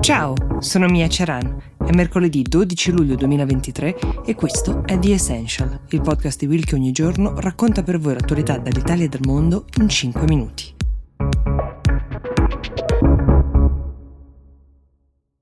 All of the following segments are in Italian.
Ciao, sono Mia Ceran. È mercoledì 12 luglio 2023 e questo è The Essential, il podcast di Will che ogni giorno racconta per voi l'attualità dall'Italia e dal mondo in 5 minuti.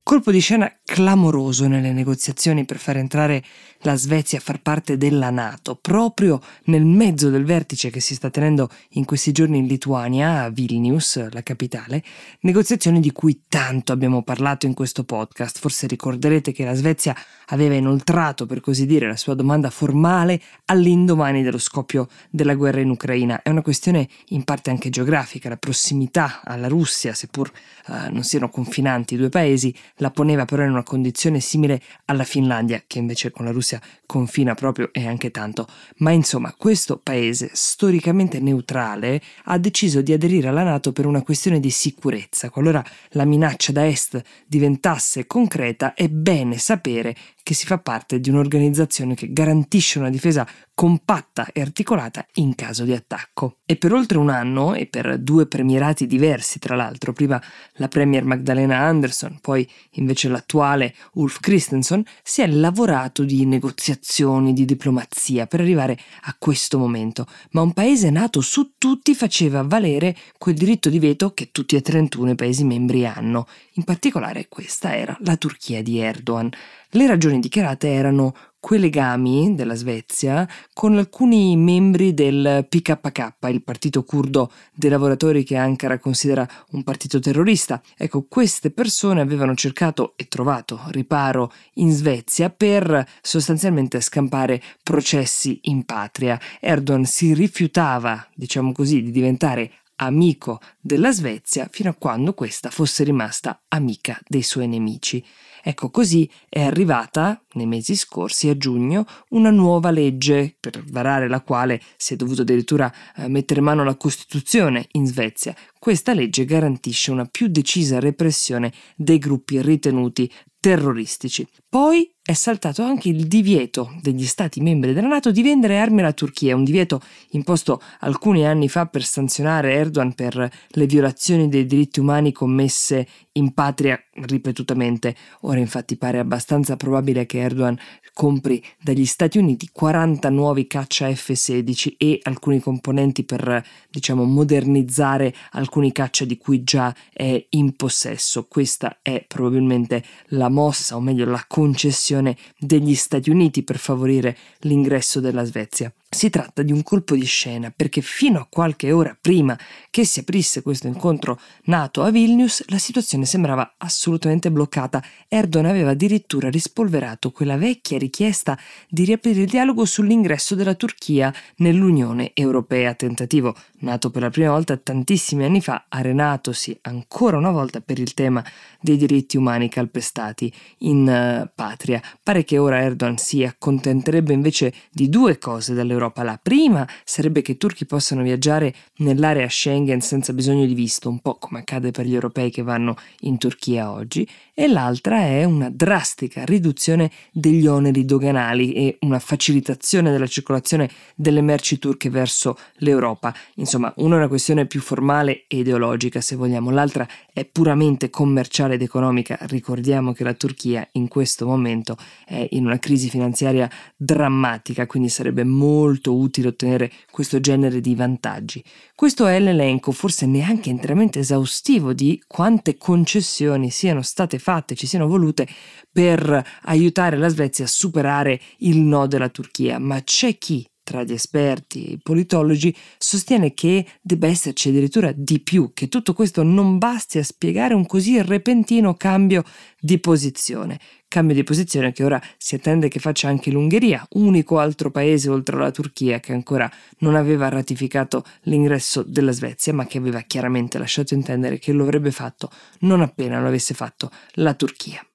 Colpo di scena clamoroso nelle negoziazioni per far entrare la Svezia a far parte della Nato, proprio nel mezzo del vertice che si sta tenendo in questi giorni in Lituania, a Vilnius, la capitale, negoziazioni di cui tanto abbiamo parlato in questo podcast. Forse ricorderete che la Svezia aveva inoltrato, per così dire, la sua domanda formale all'indomani dello scoppio della guerra in Ucraina. È una questione in parte anche geografica, la prossimità alla Russia, seppur eh, non siano confinanti i due paesi, la poneva però in una condizione simile alla Finlandia, che invece con la Russia confina proprio e anche tanto. Ma insomma, questo paese storicamente neutrale ha deciso di aderire alla Nato per una questione di sicurezza. Qualora la minaccia da est diventasse concreta, è bene sapere che si fa parte di un'organizzazione che garantisce una difesa compatta e articolata in caso di attacco. E per oltre un anno, e per due premierati diversi tra l'altro, prima la premier Magdalena Anderson, poi invece l'attuale Ulf Christensen, si è lavorato di negoziazioni, di diplomazia per arrivare a questo momento, ma un paese nato su tutti faceva valere quel diritto di veto che tutti e 31 i paesi membri hanno. In particolare questa era la Turchia di Erdogan. Le ragioni dichiarate erano quei legami della Svezia con alcuni membri del PKK, il partito curdo dei lavoratori che Ankara considera un partito terrorista. Ecco, queste persone avevano cercato e trovato riparo in Svezia per sostanzialmente scampare processi in patria. Erdogan si rifiutava, diciamo così, di diventare amico della Svezia fino a quando questa fosse rimasta amica dei suoi nemici. Ecco, così è arrivata nei mesi scorsi, a giugno, una nuova legge per varare la quale si è dovuto addirittura eh, mettere mano alla Costituzione in Svezia. Questa legge garantisce una più decisa repressione dei gruppi ritenuti terroristici. Poi è saltato anche il divieto degli Stati membri della Nato di vendere armi alla Turchia, un divieto imposto alcuni anni fa per sanzionare Erdogan per le violazioni dei diritti umani commesse in patria ripetutamente. Ora infatti pare abbastanza probabile che Erdogan compri dagli Stati Uniti 40 nuovi caccia F-16 e alcuni componenti per, diciamo, modernizzare alcuni caccia di cui già è in possesso. Questa è probabilmente la mossa, o meglio la concessione degli Stati Uniti per favorire l'ingresso della Svezia. Si tratta di un colpo di scena perché fino a qualche ora prima che si aprisse questo incontro nato a Vilnius la situazione sembrava assolutamente bloccata. Erdogan aveva addirittura rispolverato quella vecchia richiesta di riaprire il dialogo sull'ingresso della Turchia nell'Unione Europea, tentativo nato per la prima volta tantissimi anni fa, arenatosi ancora una volta per il tema dei diritti umani calpestati in uh, patria. Pare che ora Erdogan si accontenterebbe invece di due cose dall'Europa Europa. La prima sarebbe che i turchi possano viaggiare nell'area Schengen senza bisogno di visto, un po' come accade per gli europei che vanno in Turchia oggi, e l'altra è una drastica riduzione degli oneri doganali e una facilitazione della circolazione delle merci turche verso l'Europa. Insomma, una è una questione più formale e ideologica, se vogliamo, l'altra è puramente commerciale ed economica. Ricordiamo che la Turchia in questo momento è in una crisi finanziaria drammatica, quindi sarebbe molto molto utile ottenere questo genere di vantaggi. Questo è l'elenco, forse neanche interamente esaustivo, di quante concessioni siano state fatte, ci siano volute per aiutare la Svezia a superare il no della Turchia, ma c'è chi tra gli esperti e i politologi, sostiene che debba esserci addirittura di più, che tutto questo non basti a spiegare un così repentino cambio di posizione. Cambio di posizione che ora si attende che faccia anche l'Ungheria, unico altro paese oltre alla Turchia che ancora non aveva ratificato l'ingresso della Svezia, ma che aveva chiaramente lasciato intendere che lo avrebbe fatto non appena lo avesse fatto la Turchia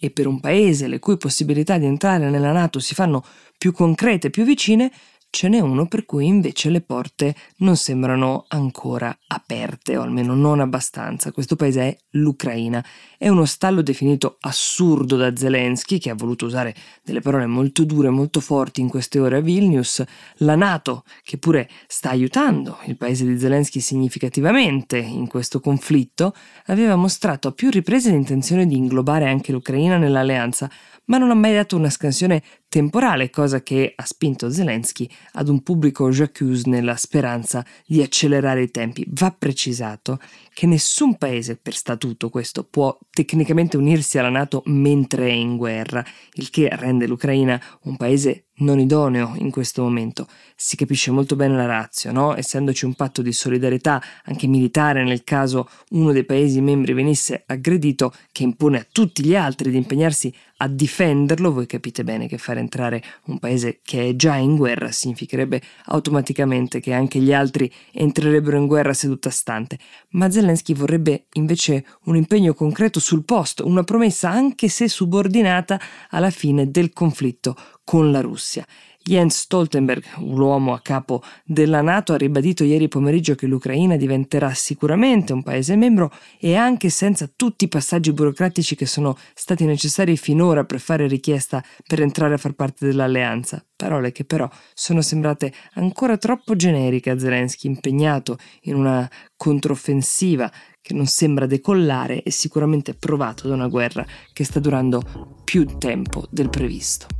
e per un paese le cui possibilità di entrare nella Nato si fanno più concrete, più vicine, ce n'è uno per cui invece le porte non sembrano ancora aperte, o almeno non abbastanza. Questo paese è l'Ucraina. È uno stallo definito assurdo da Zelensky, che ha voluto usare delle parole molto dure, molto forti in queste ore a Vilnius. La Nato, che pure sta aiutando il paese di Zelensky significativamente in questo conflitto, aveva mostrato a più riprese l'intenzione di inglobare anche l'Ucraina nell'alleanza, ma non ha mai dato una scansione temporale, cosa che ha spinto Zelensky ad un pubblico j'accuse nella speranza di accelerare i tempi. Va precisato che nessun paese per statuto questo può tecnicamente unirsi alla Nato mentre è in guerra, il che rende l'Ucraina un paese non idoneo in questo momento. Si capisce molto bene la razza, no? Essendoci un patto di solidarietà anche militare nel caso uno dei paesi membri venisse aggredito, che impone a tutti gli altri di impegnarsi a difenderlo, voi capite bene che fare entrare un paese che è già in guerra significherebbe automaticamente che anche gli altri entrerebbero in guerra seduta stante. Ma Zelensky vorrebbe invece un impegno concreto sul posto, una promessa anche se subordinata alla fine del conflitto con la Russia. Jens Stoltenberg, l'uomo a capo della Nato, ha ribadito ieri pomeriggio che l'Ucraina diventerà sicuramente un paese membro e anche senza tutti i passaggi burocratici che sono stati necessari finora per fare richiesta per entrare a far parte dell'alleanza. Parole che però sono sembrate ancora troppo generiche a Zelensky, impegnato in una controffensiva che non sembra decollare e sicuramente provato da una guerra che sta durando più tempo del previsto.